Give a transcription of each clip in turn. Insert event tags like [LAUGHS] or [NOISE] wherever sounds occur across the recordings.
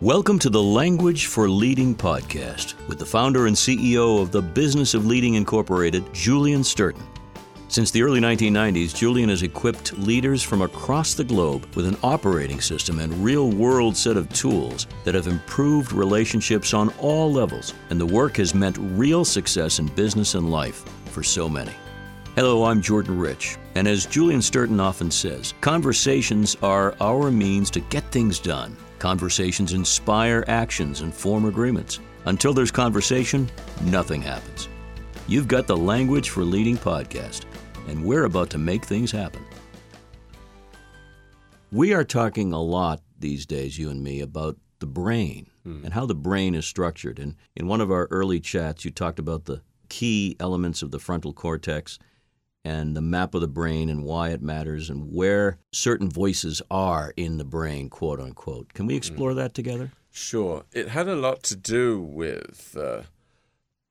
Welcome to the Language for Leading podcast with the founder and CEO of the Business of Leading Incorporated, Julian Sturton. Since the early 1990s, Julian has equipped leaders from across the globe with an operating system and real world set of tools that have improved relationships on all levels, and the work has meant real success in business and life for so many. Hello, I'm Jordan Rich, and as Julian Sturton often says, conversations are our means to get things done. Conversations inspire actions and form agreements. Until there's conversation, nothing happens. You've got the Language for Leading podcast, and we're about to make things happen. We are talking a lot these days, you and me, about the brain hmm. and how the brain is structured. And in one of our early chats, you talked about the key elements of the frontal cortex and the map of the brain and why it matters and where certain voices are in the brain, quote unquote. Can we explore that together? Sure. It had a lot to do with uh,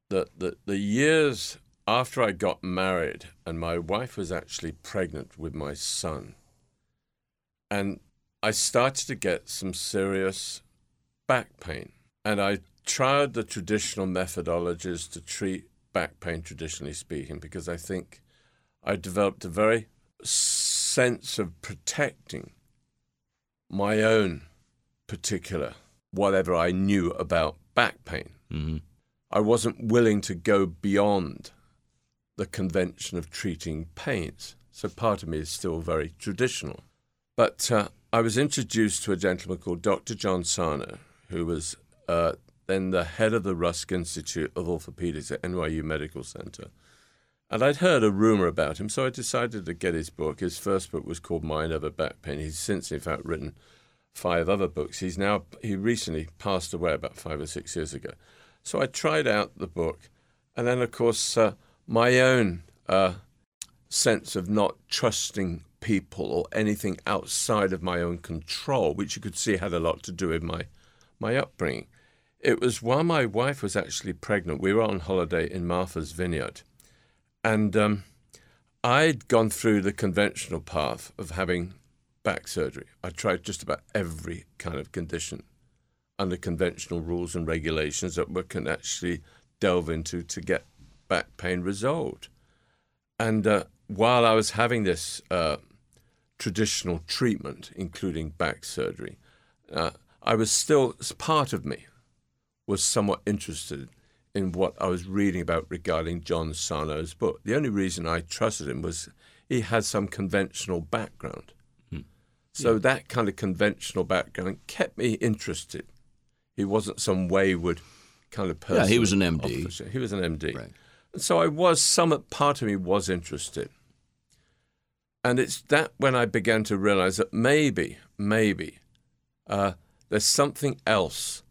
the, the the years after I got married, and my wife was actually pregnant with my son, and I started to get some serious back pain, and I tried the traditional methodologies to treat back pain, traditionally speaking, because I think I developed a very sense of protecting my own particular whatever I knew about back pain. Mm-hmm. I wasn't willing to go beyond the convention of treating pains. So part of me is still very traditional. But uh, I was introduced to a gentleman called Dr. John Sarno, who was uh, then the head of the Rusk Institute of Orthopedics at NYU Medical Center. And I'd heard a rumor about him, so I decided to get his book. His first book was called Mind Over Back Pain. He's since, in fact, written five other books. He's now he recently passed away about five or six years ago. So I tried out the book, and then of course uh, my own uh, sense of not trusting people or anything outside of my own control, which you could see had a lot to do with my my upbringing. It was while my wife was actually pregnant. We were on holiday in Martha's Vineyard, and um, I'd gone through the conventional path of having back surgery. I tried just about every kind of condition under conventional rules and regulations that we can actually delve into to get back pain resolved. And uh, while I was having this uh, traditional treatment, including back surgery, uh, I was still, part of me was somewhat interested in what I was reading about regarding John Sarno's book. The only reason I trusted him was he had some conventional background. So yeah. that kind of conventional background kept me interested. He wasn't some wayward kind of person. Yeah, he was an MD. Officer. He was an MD. Right. And so I was, some part of me was interested. And it's that when I began to realize that maybe, maybe, uh, there's something else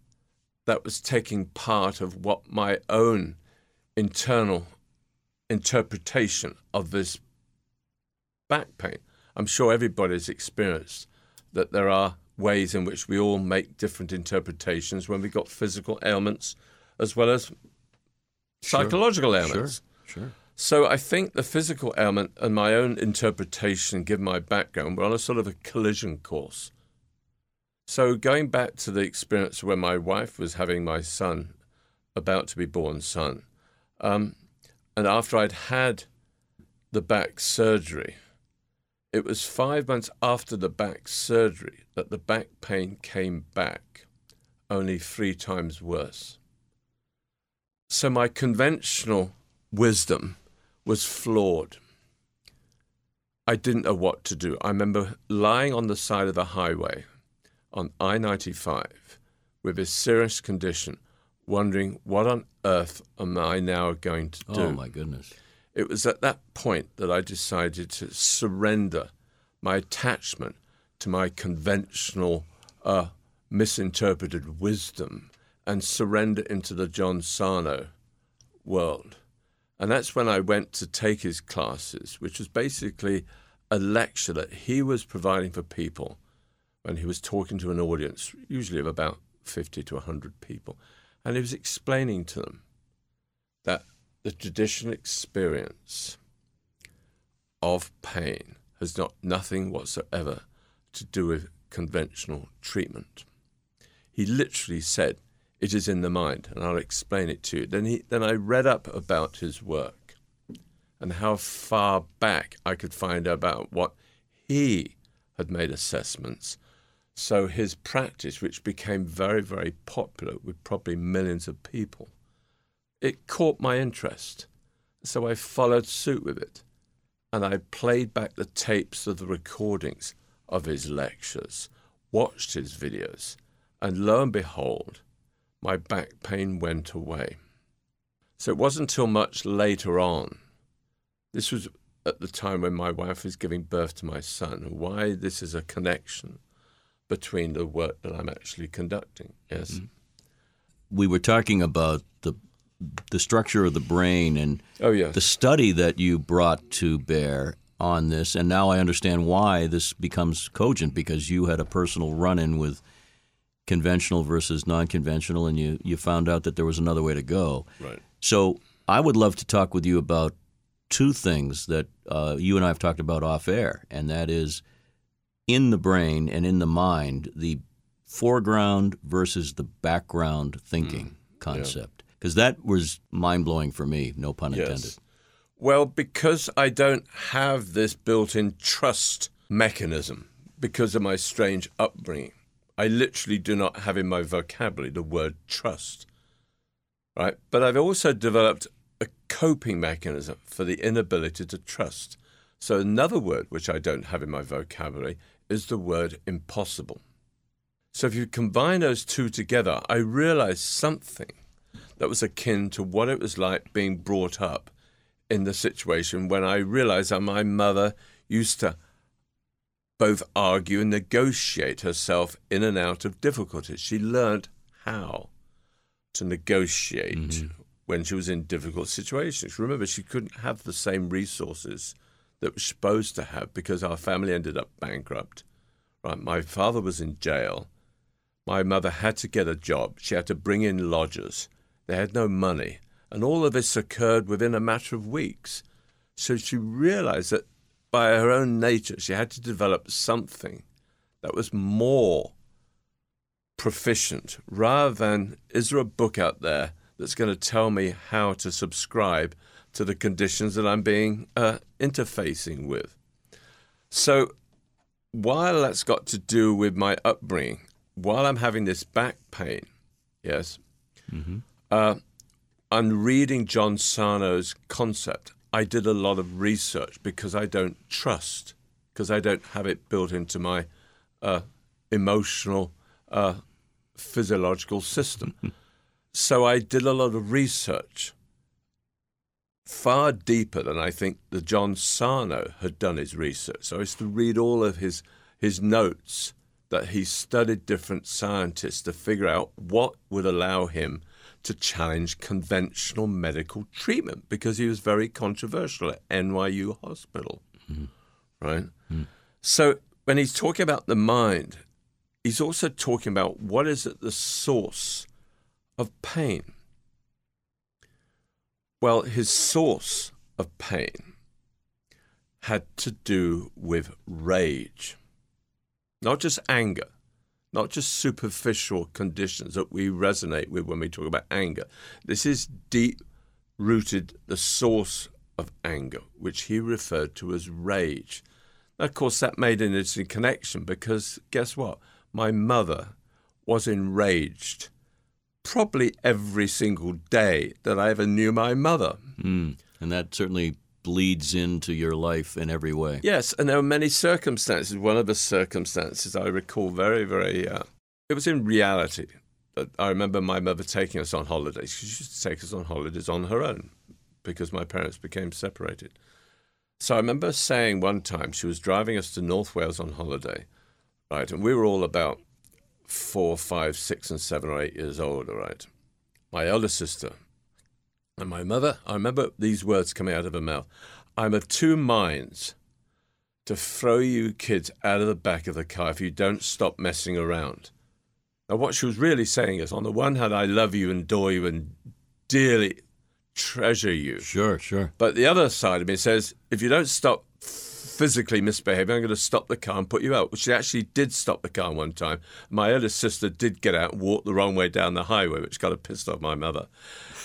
that was taking part of what my own internal interpretation of this back pain I'm sure everybody's experienced that there are ways in which we all make different interpretations when we've got physical ailments as well as psychological sure. ailments. Sure. Sure. So I think the physical ailment and my own interpretation, given my background, were on a sort of a collision course. So going back to the experience when my wife was having my son, about to be born son, um, and after I'd had the back surgery, it was five months after the back surgery that the back pain came back, only three times worse. So my conventional wisdom was flawed. I didn't know what to do. I remember lying on the side of the highway on I 95 with a serious condition, wondering what on earth am I now going to do? Oh, my goodness. It was at that point that I decided to surrender my attachment to my conventional, uh, misinterpreted wisdom and surrender into the John Sarno world. And that's when I went to take his classes, which was basically a lecture that he was providing for people when he was talking to an audience, usually of about 50 to 100 people. And he was explaining to them that the traditional experience of pain has not nothing whatsoever to do with conventional treatment. he literally said, "It is in the mind," and I'll explain it to you. Then he, then I read up about his work and how far back I could find about what he had made assessments. So his practice, which became very, very popular with probably millions of people, it caught my interest. So I followed suit with it. And I played back the tapes of the recordings of his lectures, watched his videos, and lo and behold, my back pain went away. So it wasn't until much later on, this was at the time when my wife was giving birth to my son, why this is a connection between the work that I'm actually conducting. Yes. Mm-hmm. We were talking about the the structure of the brain and oh, yes. the study that you brought to bear on this, and now I understand why this becomes cogent because you had a personal run-in with conventional versus non-conventional, and you you found out that there was another way to go. Right. So I would love to talk with you about two things that uh, you and I have talked about off air, and that is in the brain and in the mind the foreground versus the background thinking mm. concept because yeah. that was mind blowing for me. No pun yes. intended. Well, because I don't have this built in trust mechanism because of my strange upbringing, I literally do not have in my vocabulary the word trust. Right? But I've also developed a coping mechanism for the inability to trust. So, another word which I don't have in my vocabulary is the word impossible. So, if you combine those two together, I realized something that was akin to what it was like being brought up in the situation when I realized that my mother used to both argue and negotiate herself in and out of difficulties. She learned how to negotiate mm-hmm. when she was in difficult situations. Remember, she couldn't have the same resources that was supposed to have because our family ended up bankrupt. Right, my father was in jail. My mother had to get a job. She had to bring in lodgers. They had no money and all of this occurred within a matter of weeks. So she realized that by her own nature, she had to develop something that was more proficient rather than is there a book out there that's going to tell me how to subscribe to the conditions that I'm being uh, interfacing with. So while that's got to do with my upbringing, while I'm having this back pain, yes, mm-hmm. uh, and reading John Sarno's concept, I did a lot of research because I don't trust, because I don't have it built into my uh, emotional, uh, physiological system. [LAUGHS] so I did a lot of research, far deeper than I think the John Sarno had done his research. So I used to read all of his his notes that he studied different scientists to figure out what would allow him to challenge conventional medical treatment because he was very controversial at NYU Hospital. mm Right? mm So when he's talking about the mind, he's also talking about what is at the source of pain. Well, his source of pain had to do with rage, not just anger not just superficial conditions that we resonate with when we talk about anger. This is deep rooted, the source of anger, which he referred to as rage. Now, of course, that made an interesting connection because guess what? My mother was enraged probably every single day that I ever knew my mother. Mm. And that certainly bleeds into your life in every way. Yes, and there were many circumstances. One of the circumstances I recall very, very, uh, it was in reality. That I remember my mother taking us on holidays. She used to take us on holidays on her own because my parents became separated. So I remember saying one time she was driving us to North Wales on holiday, right? And we were all about four, five, six, and seven or eight years old, all right? My elder sister and my mother, I remember these words coming out of her mouth I'm of two minds to throw you kids out of the back of the car if you don't stop messing around. Now, what she was really saying is on the one hand, I love you and adore you and dearly treasure you. Sure, sure. But the other side of me says, if you don't stop physically misbehaving, I'm going to stop the car and put you out. She actually did stop the car one time. My eldest sister did get out and walk the wrong way down the highway, which kind of pissed off my mother.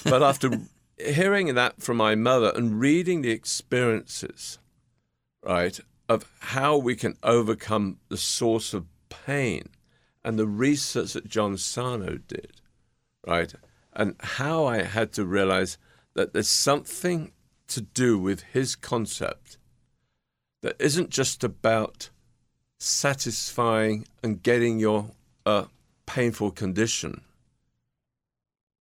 But after [LAUGHS] hearing that from my mother and reading the experiences, right, of how we can overcome the source of pain and the research that John Sarno did, right, and how I had to realize that there's something to do with his concept that isn't just about satisfying and getting your uh, painful condition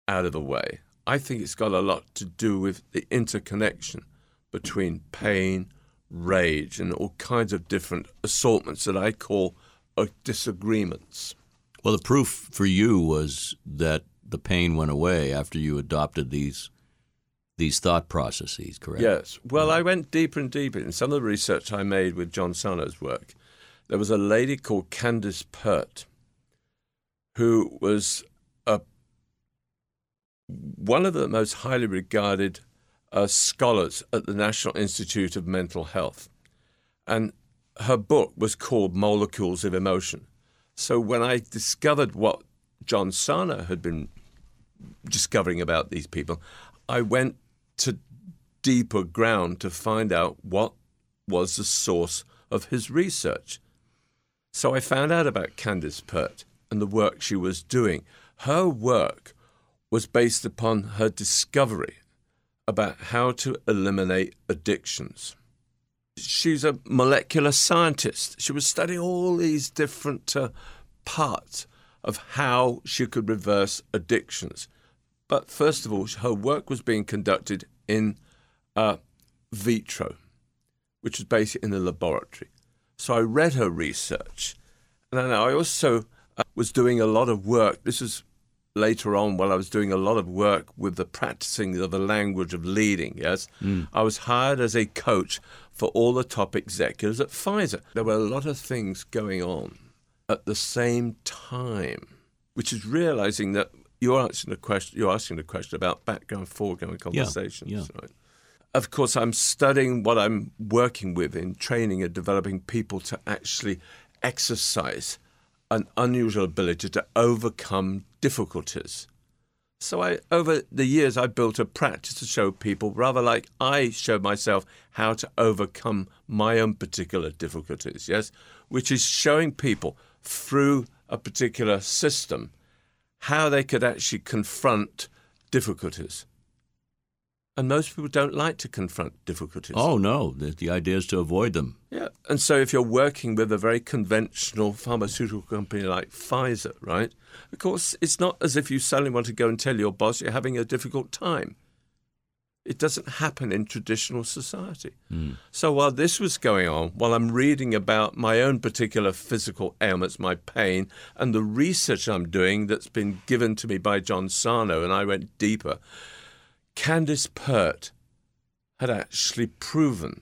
out of the way. I think it's got a lot to do with the interconnection between pain, rage, and all kinds of different assortments that I call uh, disagreements. Well, the proof for you was that the pain went away after you adopted these these thought processes, correct? Yes. Well, I went deeper and deeper in some of the research I made with John Sarno's work. There was a lady called Candace Pert who was a, one of the most highly regarded uh, scholars at the National Institute of Mental Health. And her book was called Molecules of Emotion. So when I discovered what John Sarno had been discovering about these people, I went to deeper ground to find out what was the source of his research. So I found out about Candace Pert and the work she was doing. Her work was based upon her discovery about how to eliminate addictions. She's a molecular scientist. She was studying all these different uh, parts of how she could reverse addictions. But first of all, her work was being conducted in uh, vitro, which was basically in the laboratory. So I read her research, and I also uh, was doing a lot of work. This was later on while I was doing a lot of work with the practicing of the language of leading. Yes, mm. I was hired as a coach for all the top executives at Pfizer. There were a lot of things going on at the same time, which is realizing that you're asking the question. You're asking a question about background, foreground conversations, yeah, yeah. right? Of course, I'm studying what I'm working with in training and developing people to actually exercise an unusual ability to overcome difficulties. So I, over the years, I built a practice to show people, rather like I showed myself how to overcome my own particular difficulties. Yes, which is showing people through a particular system how they could actually confront difficulties. And most people don't like to confront difficulties. Oh, no. The, the, idea is to avoid them. Yeah. And so if you're working with a very conventional pharmaceutical company like Pfizer, right? Of course, it's not as if you suddenly want to go and tell your boss you're having a difficult time. It doesn't happen in traditional society. Mm. So while this was going on, while I'm reading about my own particular physical ailments, my pain, and the research I'm doing that's been given to me by John Sarno, and I went deeper, Candace Pert had actually proven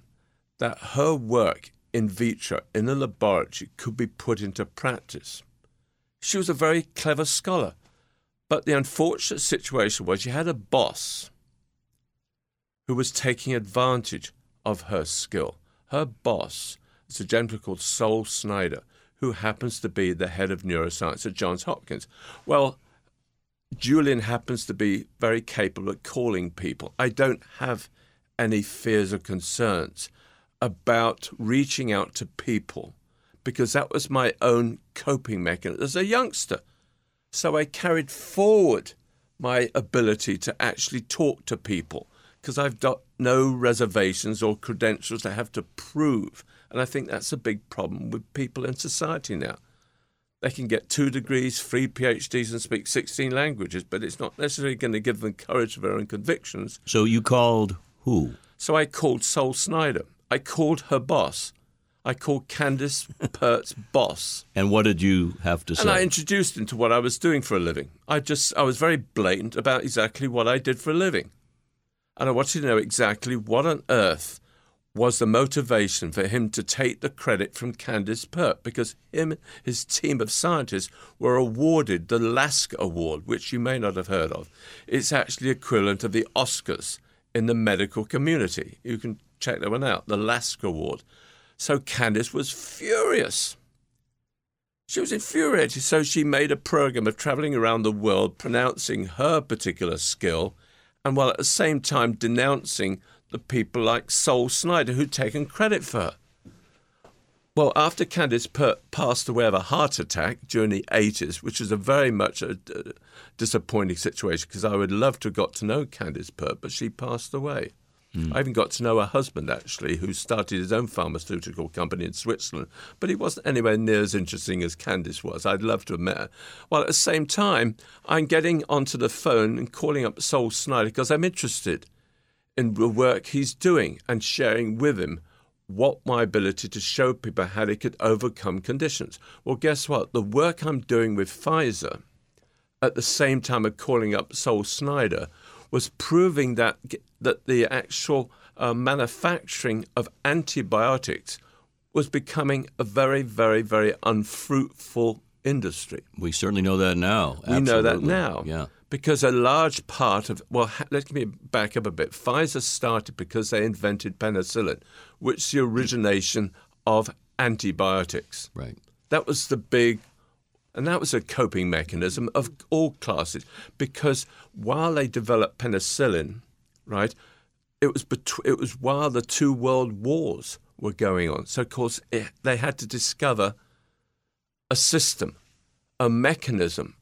that her work in vitro in a laboratory could be put into practice. She was a very clever scholar, but the unfortunate situation was she had a boss who was taking advantage of her skill. Her boss is a gentleman called Sol Snyder, who happens to be the head of neuroscience at Johns Hopkins. Well, Julian happens to be very capable at calling people. I don't have any fears or concerns about reaching out to people because that was my own coping mechanism as a youngster. So I carried forward my ability to actually talk to people because I've got no reservations or credentials to have to prove. And I think that's a big problem with people in society now. They can get two degrees, three PhDs, and speak 16 languages, but it's not necessarily going to give them courage of their own convictions. So you called who? So I called Sol Snyder. I called her boss. I called Candace Pert's [LAUGHS] boss. And what did you have to say? And I introduced him to what I was doing for a living. I just I was very blatant about exactly what I did for a living and I wanted to know exactly what on earth was the motivation for him to take the credit from Candace Pert because him his team of scientists were awarded the Lasker Award, which you may not have heard of. It's actually equivalent of the Oscars in the medical community. You can check that one out, the Lasker Award. So Candace was furious. She was infuriated, so she made a program of traveling around the world pronouncing her particular skill and while at the same time denouncing the people like Sol Snyder who'd taken credit for her. Well, after Candace Pert passed away of a heart attack during the 80s, which was a very much a, a disappointing situation because I would love to have got to know Candace Pert, but she passed away. Mm. I even got to know her husband, actually, who started his own pharmaceutical company in Switzerland, but he wasn't anywhere near as interesting as Candace was. I'd love to have met her. While at the same time, I'm getting onto the phone and calling up Sol Snyder because I'm interested in the work he's doing and sharing with him what my ability to show people how they could overcome conditions. Well, guess what? The work I'm doing with Pfizer at the same time of calling up Sol Snyder was proving that that the actual uh, manufacturing of antibiotics was becoming a very, very, very unfruitful industry. We certainly know that now. Absolutely. We know that now. Yeah. Because a large part of, well, let me back up a bit. Pfizer started because they invented penicillin, which is the origination of antibiotics. Right. That was the big, and that was a coping mechanism of all classes. Because while they developed penicillin, right, it was betw- it was while the two world wars were going on. So of course it, they had to discover a system, a mechanism,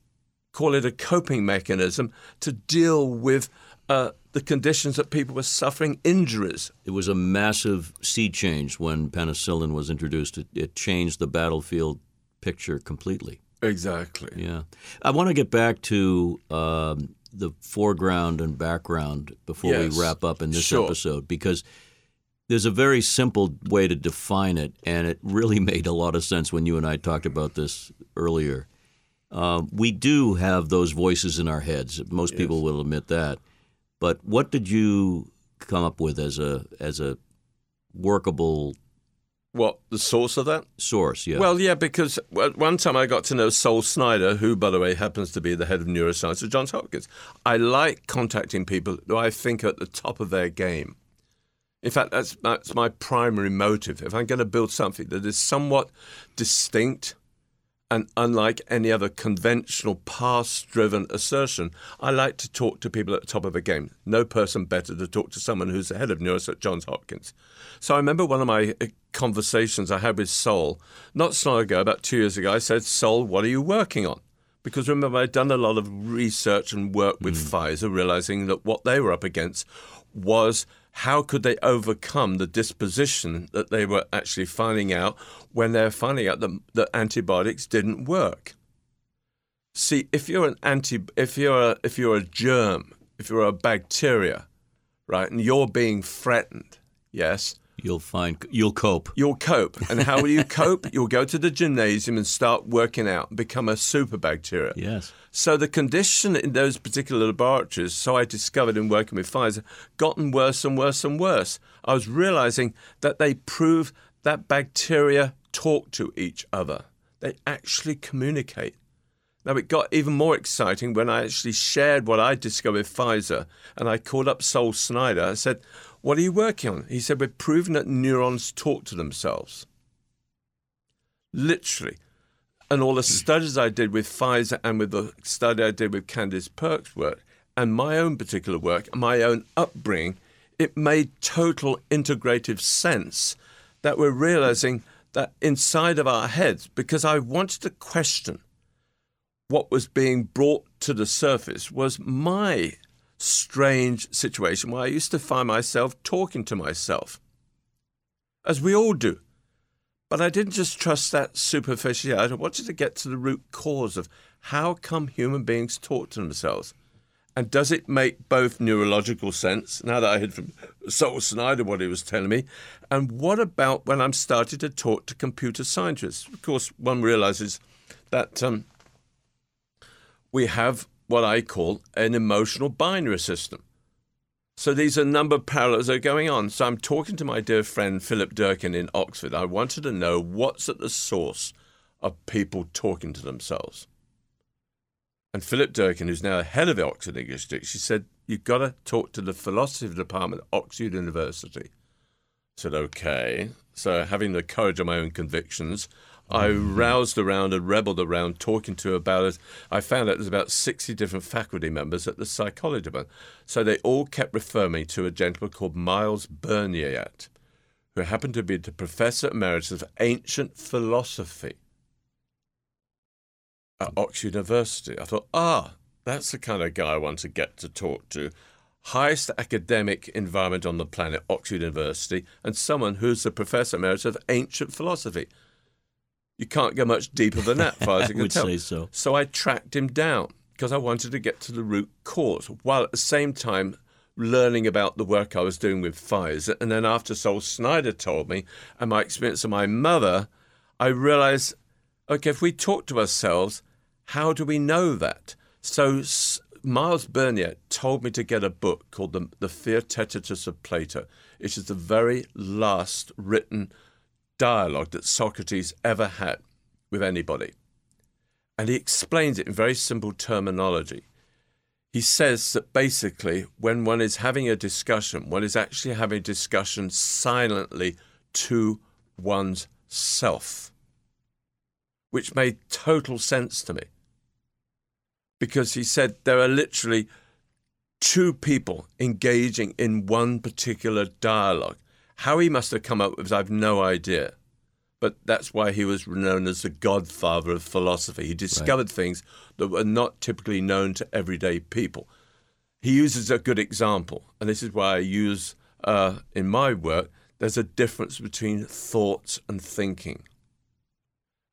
call it a coping mechanism to deal with uh, the conditions that people were suffering injuries. It was a massive sea change when penicillin was introduced. It, it changed the battlefield picture completely. Exactly. Yeah. I want to get back to um, the foreground and background before yes. we wrap up in this sure. episode because there's a very simple way to define it, and it really [LAUGHS] made a lot of sense when you and I talked about this earlier. Uh, we do have those voices in our heads. Most yes. people will admit that. But what did you come up with as a as a workable what the source of that? Source, yeah. Well, yeah, because one time I got to know Sol Snyder, who, by the way, happens to be the head of neuroscience at Johns Hopkins. I like contacting people who I think are at the top of their game. In fact, that's that's my primary motive. If I'm going to build something that is somewhat distinct and unlike any other conventional past driven assertion, I like to talk to people at the top of the game. No person better to talk to someone who's the head of neuroscience at Johns Hopkins. So I remember one of my uh, conversations I had with Sol, not so long ago, about two years ago. I said, Sol, what are you working on? Because remember, I'd done a lot of research and work with mm. Pfizer, realizing that what they were up against was how could they overcome the disposition that they were actually finding out when they're finding out that, that antibiotics didn't work? See, if you're an anti, if you're a, if you're a germ, if you're a bacteria, right, and you're being threatened, yes, You'll find you'll cope. You'll cope. And how will you [LAUGHS] cope? You'll go to the gymnasium and start working out, and become a super bacteria. Yes. So the condition in those particular laboratories, so I discovered in working with Pfizer, gotten worse and worse and worse. I was realizing that they prove that bacteria talk to each other. They actually communicate. Now, it got even more exciting when I actually shared what I discovered with Pfizer and I called up Sol Snyder. I said, what are you working on? He said, We're proving that neurons talk to themselves. Literally. And all the hmm. studies I did with Pfizer and with the study I did with Candace Pert's work and my own particular work, my own upbringing, it made total integrative sense that we're realizing that inside of our heads, because I wanted to question what was being brought to the surface, was my strange situation where I used to find myself talking to myself, as we all do. But I didn't just trust that superficiality. I wanted to get to the root cause of how come human beings talk to themselves. And does it make both neurological sense, now that I heard from Sol Snyder what he was telling me, and what about when I'm starting to talk to computer scientists? Of course, one realizes that um, we have what I call an emotional binary system. So these are a number of parallels that are going on. So I'm talking to my dear friend Philip Durkin in Oxford. I wanted to know what's at the source of people talking to themselves. And Philip Durkin, who's now head of the Oxford English Dictionary, she said, You've got to talk to the philosophy department at Oxford University. I said, Okay. So, having the courage of my own convictions, I roused around and rebelled around talking to about it. I found out there's about 60 different faculty members at the psychology department. So they all kept referring me to a gentleman called Myles Burnyeat, who happened to be the professor emeritus of ancient philosophy at Oxford University. I thought, ah, that's the kind of guy I want to get to talk to. Highest academic environment on the planet, Oxford University, and someone who's the professor emeritus of ancient philosophy. You can't go much deeper than that, far as [LAUGHS] I can would tell. say so. So I tracked him down because I wanted to get to the root cause, while at the same time learning about the work I was doing with Pfizer. And then after Sol Snyder told me and my experience of my mother, I realized, okay, if we talk to ourselves, how do we know that? So S- Myles Burnyeat told me to get a book called The, the Theaetetus of Plato, It is the very last written dialogue that Socrates ever had with anybody. And he explains it in very simple terminology. He says that basically, when one is having a discussion, one is actually having a discussion silently to one's self, which made total sense to me. Because he said there are literally two people engaging in one particular dialogue. How he must have come up with, it, I've no idea. But that's why he was known as the godfather of philosophy. He discovered things that were not typically known to everyday people. He uses a good example, and this is why I use uh, in my work. There's a difference between thoughts and thinking,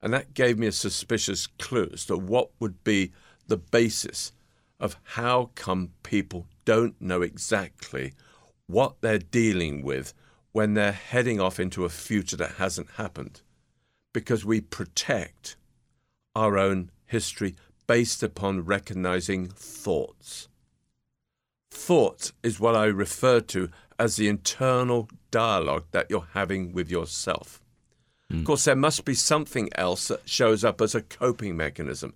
and that gave me a suspicious clue as to what would be the basis of how come people don't know exactly what they're dealing with when they're heading off into a future that hasn't happened. Because we protect our own history based upon recognizing thoughts. Thought is what I refer to as the internal dialogue that you're having with yourself. Hmm. Of course, there must be something else that shows up as a coping mechanism.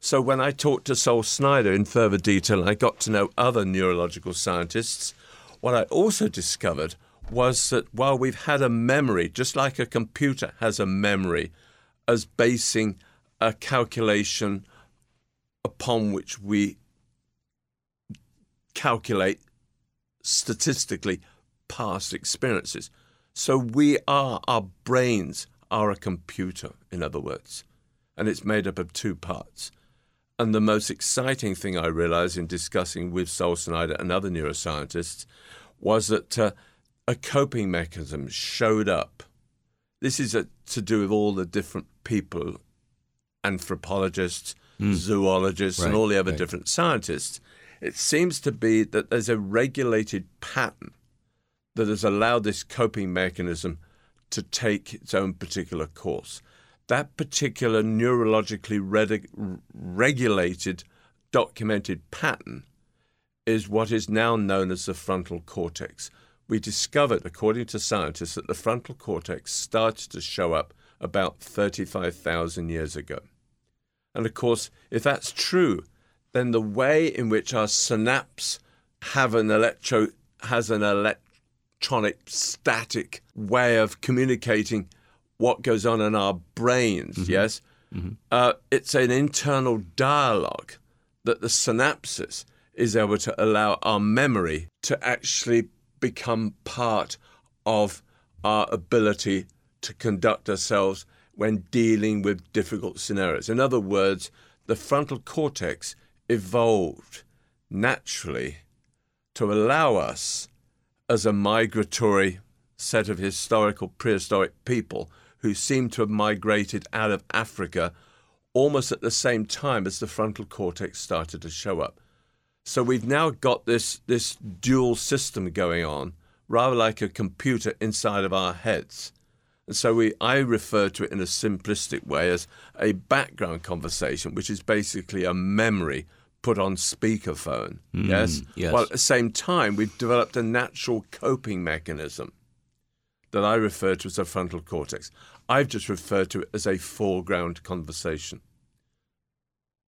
So when I talked to Sol Snyder in further detail and I got to know other neurological scientists, what I also discovered was that while we've had a memory, just like a computer has a memory, as basing a calculation upon which we calculate statistically past experiences. So we are, our brains are a computer, in other words, and it's made up of two parts. And the most exciting thing I realized in discussing with Sol Snyder and other neuroscientists was that uh, a coping mechanism showed up. This is a, to do with all the different people, anthropologists, hmm. zoologists, and all the other right. different scientists. It seems to be that there's a regulated pattern that has allowed this coping mechanism to take its own particular course. That particular neurologically regulated, documented pattern is what is now known as the frontal cortex. We discovered, according to scientists, that the frontal cortex started to show up about 35,000 years ago. And of course, if that's true, then the way in which our synapse have an electro has an electronic static way of communicating what goes on in our brains, yes, Uh, it's an internal dialogue that the synapses is able to allow our memory to actually become part of our ability to conduct ourselves when dealing with difficult scenarios. In other words, the frontal cortex evolved naturally to allow us, as a migratory set of historical prehistoric people who seem to have migrated out of Africa almost at the same time as the frontal cortex started to show up. So we've now got this this dual system going on, rather like a computer inside of our heads. And so we I refer to it in a simplistic way as a background conversation, which is basically a memory put on speakerphone. yes? yes. While at the same time we've developed a natural coping mechanism that I refer to as a frontal cortex. I've just referred to it as a foreground conversation.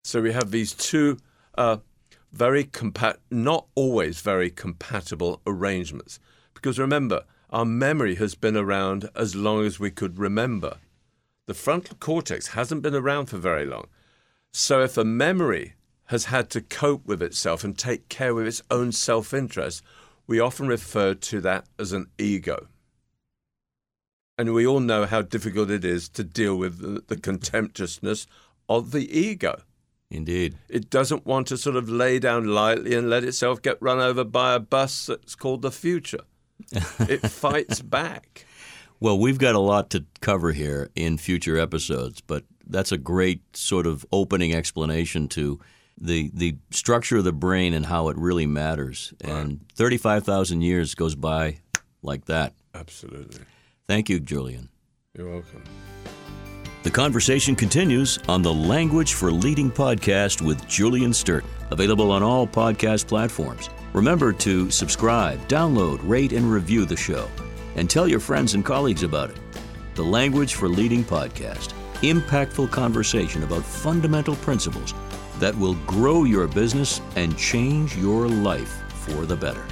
So we have these two uh, very compat- not always very compatible arrangements. Because remember, Our memory has been around as long as we could remember. The frontal cortex hasn't been around for very long. So if a memory has had to cope with itself and take care of its own self interest, we often refer to that as an ego. And we all know how difficult it is to deal with the, the contemptuousness of the ego. Indeed. It doesn't want to sort of lay down lightly and let itself get run over by a bus that's called the future. [LAUGHS] it fights back. Well, we've got a lot to cover here in future episodes, but that's a great sort of opening explanation to the the structure of the brain and how it really matters. Right. And 35,000 years goes by like that. Absolutely. Thank you, Julian. You're welcome. The conversation continues on the Language for Leading podcast with Julian Sturton, available on all podcast platforms. Remember to subscribe, download, rate, and review the show, and tell your friends and colleagues about it. The Language for Leading podcast, impactful conversation about fundamental principles that will grow your business and change your life for the better.